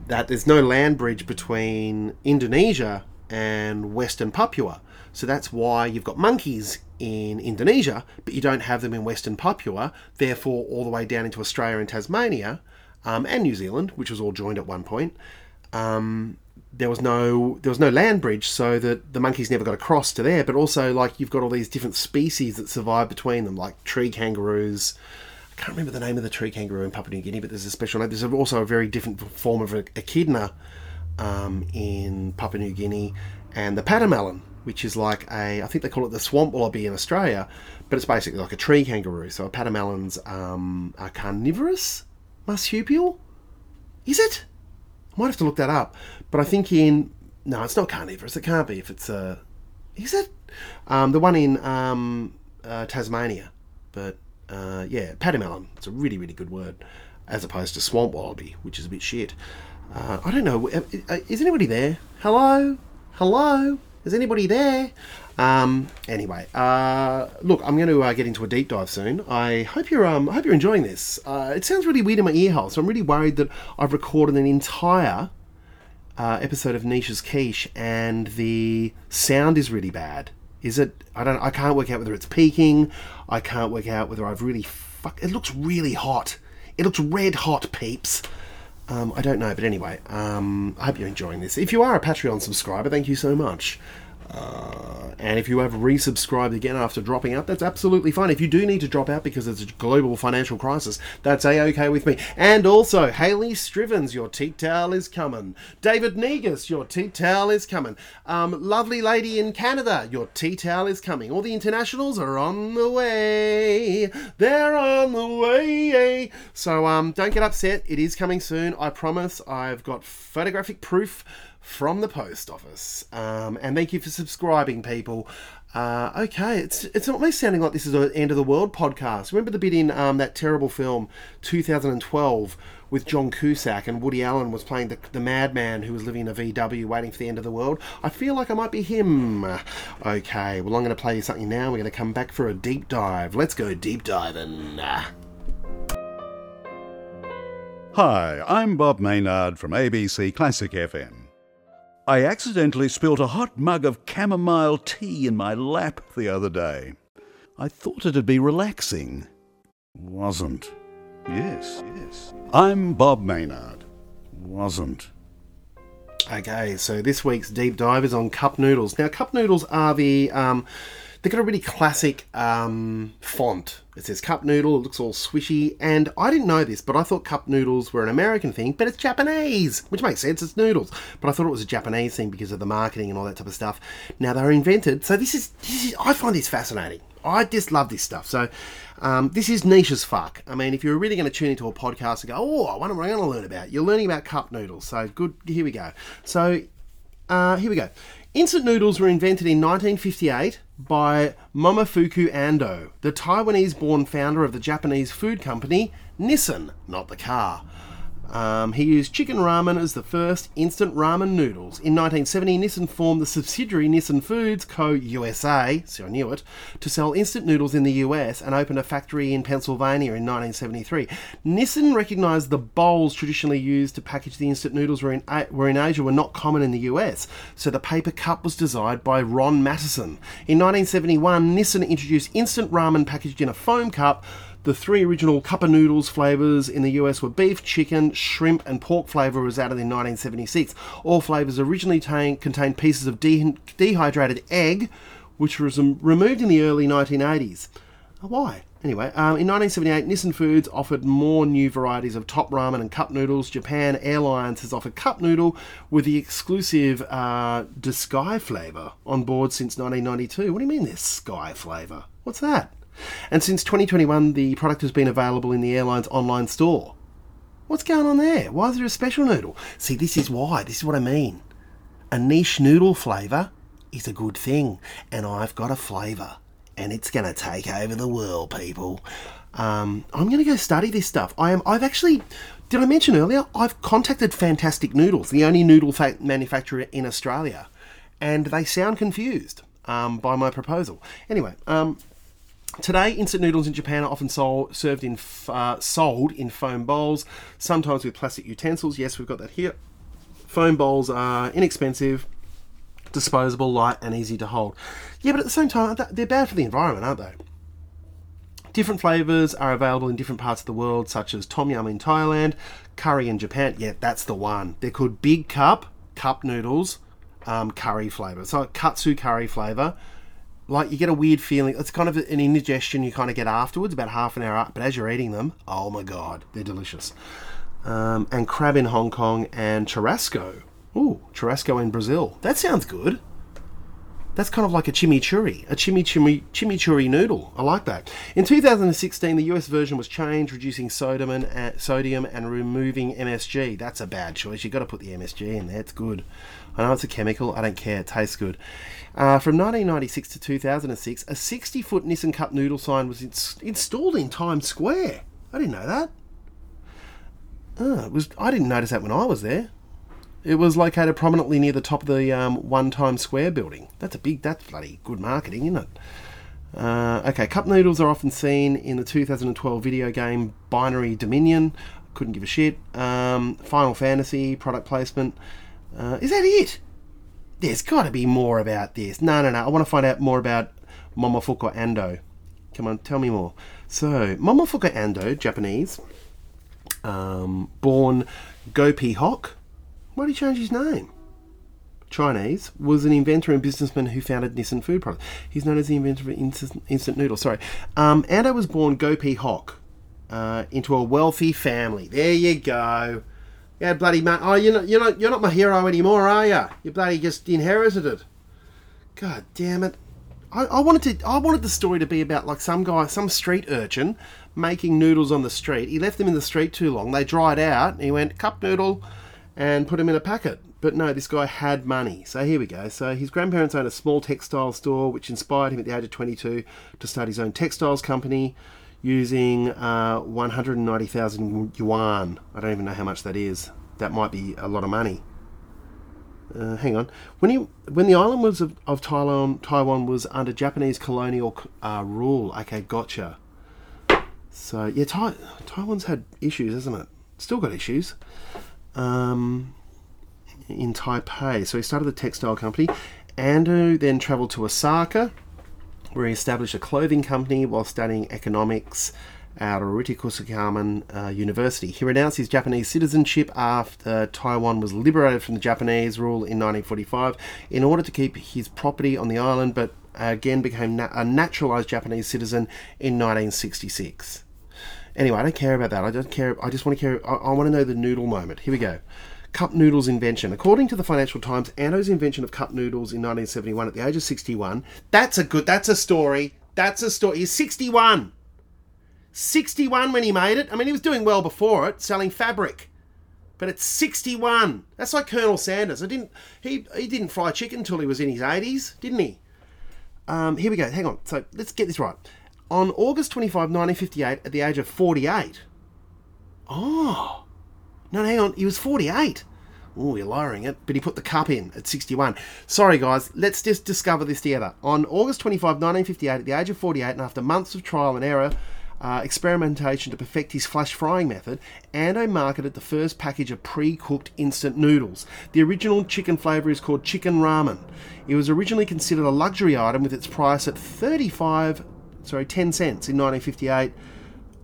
that there's no land bridge between Indonesia and Western Papua. So that's why you've got monkeys in Indonesia, but you don't have them in Western Papua, therefore, all the way down into Australia and Tasmania um, and New Zealand, which was all joined at one point. Um, there was no there was no land bridge, so that the monkeys never got across to there. But also, like you've got all these different species that survive between them, like tree kangaroos. I can't remember the name of the tree kangaroo in Papua New Guinea, but there's a special name. There's also a very different form of echidna um, in Papua New Guinea, and the pademelon, which is like a I think they call it the swamp wallaby in Australia, but it's basically like a tree kangaroo. So a pademelon's um, a carnivorous marsupial. Is it? I might have to look that up. But I think in no, it's not carnivorous. It can't be if it's a. Uh, is it? Um, the one in um, uh, Tasmania, but uh, yeah, pademelon. It's a really really good word, as opposed to swamp wallaby, which is a bit shit. Uh, I don't know. Uh, is anybody there? Hello, hello. Is anybody there? Um, anyway, uh, look, I'm going to uh, get into a deep dive soon. I hope you're um, I hope you're enjoying this. Uh, it sounds really weird in my ear hole, so I'm really worried that I've recorded an entire uh, episode of Niche as Quiche and the sound is really bad. Is it? I don't. I can't work out whether it's peaking. I can't work out whether I've really fuck. It looks really hot. It looks red hot, peeps. Um, I don't know, but anyway, um, I hope you're enjoying this. If you are a Patreon subscriber, thank you so much. Uh, and if you have resubscribed again after dropping out, that's absolutely fine. If you do need to drop out because it's a global financial crisis, that's a okay with me. And also, Haley Strivens, your tea towel is coming. David Negus, your tea towel is coming. Um, lovely lady in Canada, your tea towel is coming. All the internationals are on the way. They're on the way. So um, don't get upset. It is coming soon. I promise. I've got photographic proof from the post office. Um, and thank you for subscribing, people. Uh, okay, it's it's almost sounding like this is an end of the world podcast. Remember the bit in um, that terrible film 2012 with John Cusack and Woody Allen was playing the, the madman who was living in a VW waiting for the end of the world? I feel like I might be him. Okay, well I'm going to play you something now. We're going to come back for a deep dive. Let's go deep diving. Hi, I'm Bob Maynard from ABC Classic FM. I accidentally spilt a hot mug of chamomile tea in my lap the other day. I thought it'd be relaxing. Wasn't. Yes, yes. I'm Bob Maynard. Wasn't. Okay, so this week's deep dive is on cup noodles. Now, cup noodles are the um, they've got a really classic um, font. It says cup noodle. It looks all swishy, and I didn't know this, but I thought cup noodles were an American thing, but it's Japanese, which makes sense. It's noodles, but I thought it was a Japanese thing because of the marketing and all that type of stuff. Now they were invented, so this is, this is I find this fascinating. I just love this stuff. So um, this is niche as fuck. I mean, if you're really going to tune into a podcast and go, oh, I wonder what I'm going to learn about, you're learning about cup noodles. So good. Here we go. So uh, here we go. Instant noodles were invented in 1958 by Momofuku Ando, the Taiwanese born founder of the Japanese food company Nissin, not the car. Um, he used chicken ramen as the first instant ramen noodles. In 1970, Nissin formed the subsidiary Nissin Foods Co. USA, so I knew it, to sell instant noodles in the US and opened a factory in Pennsylvania in 1973. Nissin recognized the bowls traditionally used to package the instant noodles were in, were in Asia were not common in the US, so the paper cup was designed by Ron Mattison. In 1971, Nissin introduced instant ramen packaged in a foam cup the three original cup of noodles flavours in the US were beef, chicken, shrimp, and pork flavour was added in 1976. All flavours originally t- contained pieces of de- dehydrated egg, which was removed in the early 1980s. Why? Anyway, um, in 1978, Nissin Foods offered more new varieties of top ramen and cup noodles. Japan Airlines has offered cup noodle with the exclusive uh, Sky flavour on board since 1992. What do you mean this Sky flavour? What's that? And since 2021, the product has been available in the airline's online store. What's going on there? Why is there a special noodle? See, this is why. This is what I mean. A niche noodle flavour is a good thing, and I've got a flavour, and it's going to take over the world, people. Um, I'm going to go study this stuff. I am. I've actually. Did I mention earlier? I've contacted Fantastic Noodles, the only noodle fa- manufacturer in Australia, and they sound confused um, by my proposal. Anyway, um, Today, instant noodles in Japan are often sold, served in uh, sold in foam bowls, sometimes with plastic utensils. Yes, we've got that here. Foam bowls are inexpensive, disposable, light, and easy to hold. Yeah, but at the same time, they're bad for the environment, aren't they? Different flavours are available in different parts of the world, such as tom yum in Thailand, curry in Japan. Yeah, that's the one. They're called Big Cup cup noodles, um, curry flavour. So katsu curry flavour like you get a weird feeling. It's kind of an indigestion you kind of get afterwards, about half an hour up. But as you're eating them, oh my god, they're delicious. Um, and crab in Hong Kong and churrasco. Ooh, churrasco in Brazil. That sounds good. That's kind of like a chimichurri, a chimichurri, chimichurri noodle. I like that. In 2016, the US version was changed, reducing sodium and, uh, sodium and removing MSG. That's a bad choice. You've got to put the MSG in there. It's good. I know it's a chemical. I don't care. It tastes good. Uh, from 1996 to 2006, a 60 foot Nissin Cup noodle sign was ins- installed in Times Square. I didn't know that. It was. I didn't notice that when I was there. It was located prominently near the top of the um, One Times Square building. That's a big. That's bloody good marketing, isn't it? Uh, okay, cup noodles are often seen in the 2012 video game Binary Domain. Couldn't give a shit. Um, Final Fantasy product placement. Uh, is that it? There's got to be more about this. No, no, no. I want to find out more about Momofuku Ando. Come on, tell me more. So, Momofuku Ando, Japanese, um, born Gopi Hock. Why did he change his name? Chinese, was an inventor and businessman who founded Nissin Food Products. He's known as the inventor of instant, instant noodles. Sorry. Um, Ando was born Gopi Hock uh, into a wealthy family. There you go. Yeah, bloody man. Oh, you're not, you're not, you're not my hero anymore, are you? You bloody just inherited it. God damn it. I, I wanted to. I wanted the story to be about like some guy, some street urchin, making noodles on the street. He left them in the street too long. They dried out. he went cup noodle, and put them in a packet. but no, this guy had money. So here we go. So his grandparents owned a small textile store, which inspired him at the age of 22 to start his own textiles company using uh, 190,000 yuan. I don't even know how much that is. That might be a lot of money. Uh, hang on. When he when the island was of, of Taiwan, Taiwan was under Japanese colonial uh, rule. Okay, gotcha. So yeah, tai- Taiwan's had issues, hasn't it? Still got issues. Um, in Taipei. So he started the textile company. Ando then travelled to Osaka, where he established a clothing company while studying economics at Rikusukaman uh, University. He renounced his Japanese citizenship after Taiwan was liberated from the Japanese rule in 1945 in order to keep his property on the island, but again became na- a naturalized Japanese citizen in 1966. Anyway, I don't care about that. I don't care. I just want to care. I, I want to know the noodle moment. Here we go. Cup noodles invention. According to the Financial Times, Ando's invention of cup noodles in 1971 at the age of 61. That's a good. That's a story. That's a story. He's 61. 61 when he made it. I mean, he was doing well before it, selling fabric. But it's 61. That's like Colonel Sanders. I didn't. He he didn't fry chicken until he was in his 80s, didn't he? Um, here we go. Hang on. So let's get this right. On August 25, 1958, at the age of 48. Oh. No, hang on. He was 48. Oh, you're lowering it. But he put the cup in at 61. Sorry, guys. Let's just discover this together. On August 25, 1958, at the age of 48, and after months of trial and error, uh, experimentation to perfect his flash frying method, Ando marketed the first package of pre-cooked instant noodles. The original chicken flavour is called chicken ramen. It was originally considered a luxury item with its price at 35, sorry, 10 cents in 1958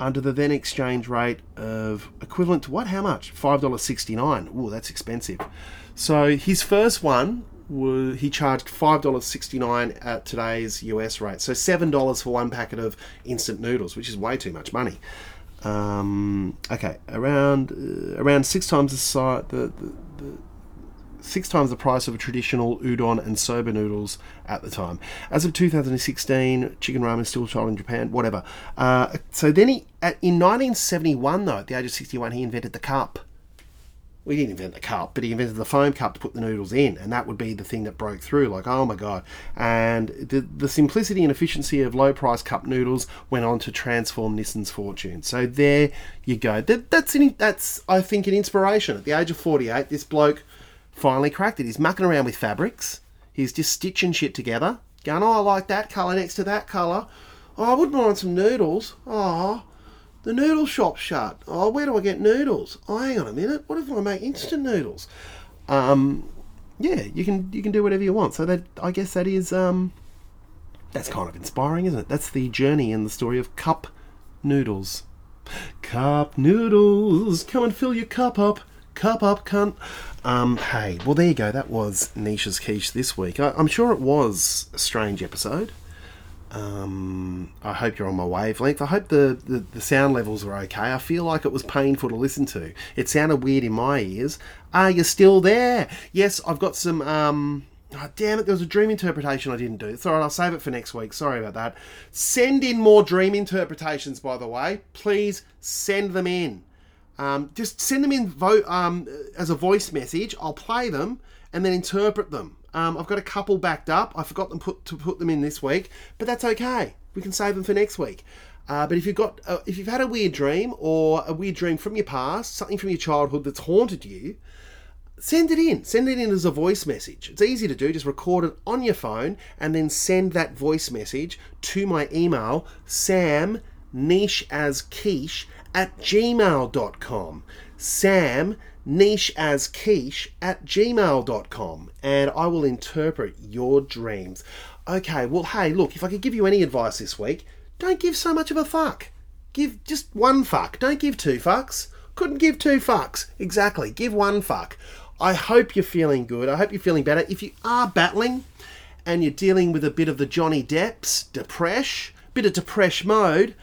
under the then exchange rate of equivalent to what? How much? $5.69. Ooh, that's expensive. So his first one he charged $5.69 at today's US rate. So $7 for one packet of instant noodles, which is way too much money. Um, okay, around uh, around six times the size the, the, the six times the price of a traditional udon and soba noodles at the time. As of 2016, chicken ramen still sold in Japan. Whatever. Uh, so then he, in 1971, though, at the age of 61, he invented the cup. We didn't invent the cup, but he invented the foam cup to put the noodles in, and that would be the thing that broke through. Like, oh my god! And the the simplicity and efficiency of low price cup noodles went on to transform Nissin's fortune. So there you go. That, that's an, that's I think an inspiration. At the age of 48, this bloke finally cracked it. He's mucking around with fabrics. He's just stitching shit together. Going, oh, I like that colour next to that colour. Oh, I wouldn't mind some noodles. Oh, the noodle shop's shut. Oh, where do I get noodles? Oh, hang on a minute. What if I make instant noodles? Um, yeah, you can you can do whatever you want. So that I guess that is um, that's kind of inspiring, isn't it? That's the journey and the story of cup noodles. Cup noodles, come and fill your cup up. Cup up, cunt. Um, hey, well, there you go. That was Niche as Quiche this week. I, I'm sure it was a strange episode. Um, I hope you're on my wavelength. I hope the, the, the sound levels are okay. I feel like it was painful to listen to. It sounded weird in my ears. Are you still there? Yes, I've got some. Um, oh, damn it, there was a dream interpretation I didn't do. It's alright, I'll save it for next week. Sorry about that. Send in more dream interpretations, by the way. Please send them in. Um, just send them in um, as a voice message. I'll play them and then interpret them. Um, I've got a couple backed up. I forgot them put, to put them in this week, but that's okay. We can save them for next week. Uh, but if you've got, uh, if you've had a weird dream or a weird dream from your past, something from your childhood that's haunted you, send it in. Send it in as a voice message. It's easy to do. Just record it on your phone and then send that voice message to my email, sam niche as quiche at gmail.com. Sam niche as quiche at gmail.com. And I will interpret your dreams. Okay, well, hey, look, if I could give you any advice this week, don't give so much of a fuck. Give just one fuck. Don't give two fucks. Couldn't give two fucks. Exactly. Give one fuck. I hope you're feeling good. I hope you're feeling better. If you are battling and you're dealing with a bit of the Johnny Depp's depression, bit of depression mode,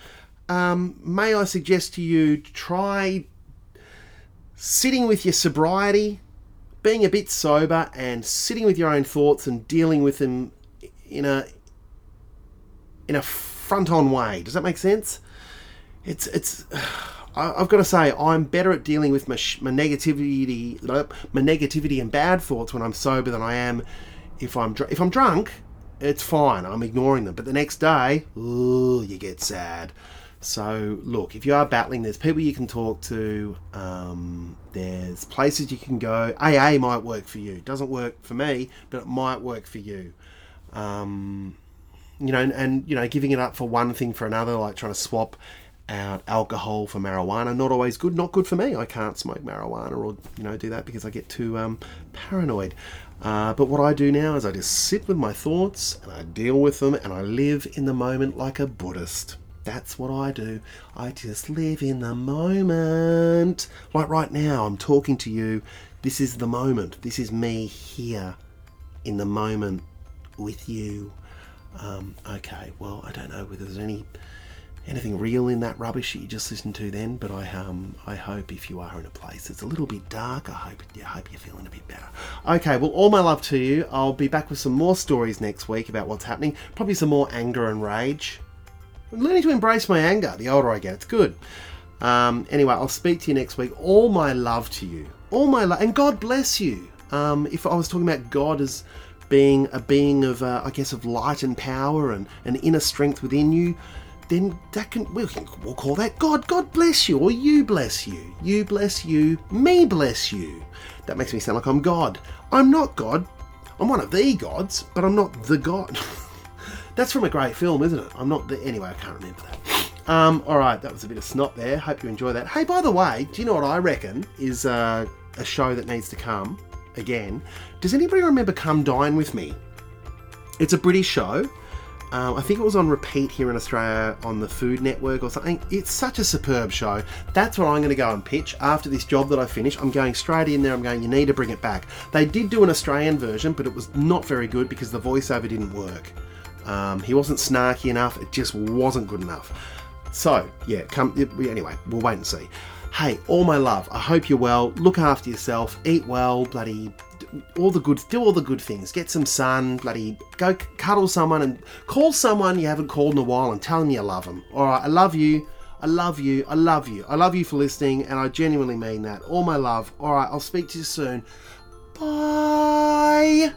um, may I suggest to you try sitting with your sobriety, being a bit sober, and sitting with your own thoughts and dealing with them in a in a front-on way. Does that make sense? It's it's. [sighs] I've got to say, I'm better at dealing with my, sh- my negativity, my negativity and bad thoughts when I'm sober than I am if I'm dr- if I'm drunk. It's fine. I'm ignoring them. But the next day, ooh, you get sad. So look, if you are battling, there's people you can talk to. Um, there's places you can go. AA might work for you. Doesn't work for me, but it might work for you. Um, you know, and, and you know, giving it up for one thing for another, like trying to swap out alcohol for marijuana, not always good. Not good for me. I can't smoke marijuana or you know do that because I get too um, paranoid. Uh, but what I do now is I just sit with my thoughts and I deal with them and I live in the moment like a Buddhist. That's what I do. I just live in the moment. Like right now, I'm talking to you. This is the moment. This is me here in the moment with you. Um, okay, well, I don't know whether there's any anything real in that rubbish that you just listened to then, but I um I hope if you are in a place that's a little bit dark, I hope I hope you're feeling a bit better. Okay, well, all my love to you. I'll be back with some more stories next week about what's happening. Probably some more anger and rage. I'm learning to embrace my anger. The older I get, it's good. Um, anyway, I'll speak to you next week. All my love to you. All my love, and God bless you. Um, if I was talking about God as being a being of, uh, I guess, of light and power and an inner strength within you, then that can we can we'll call that God. God bless you, or you bless you. You bless you. Me bless you. That makes me sound like I'm God. I'm not God. I'm one of the gods, but I'm not the God. [laughs] That's from a great film, isn't it? I'm not the anyway. I can't remember that. Um, all right, that was a bit of snot there. Hope you enjoy that. Hey, by the way, do you know what I reckon is uh, a show that needs to come again? Does anybody remember Come Dine with Me? It's a British show. Um, I think it was on repeat here in Australia on the Food Network or something. It's such a superb show. That's what I'm going to go and pitch after this job that I finish. I'm going straight in there. I'm going, you need to bring it back. They did do an Australian version, but it was not very good because the voiceover didn't work. Um, he wasn't snarky enough. It just wasn't good enough. So, yeah, come. Anyway, we'll wait and see. Hey, all my love. I hope you're well. Look after yourself. Eat well. Bloody all the good. Do all the good things. Get some sun. Bloody go cuddle someone and call someone you haven't called in a while and tell them you love them. All right. I love you. I love you. I love you. I love you for listening, and I genuinely mean that. All my love. All right. I'll speak to you soon. Bye.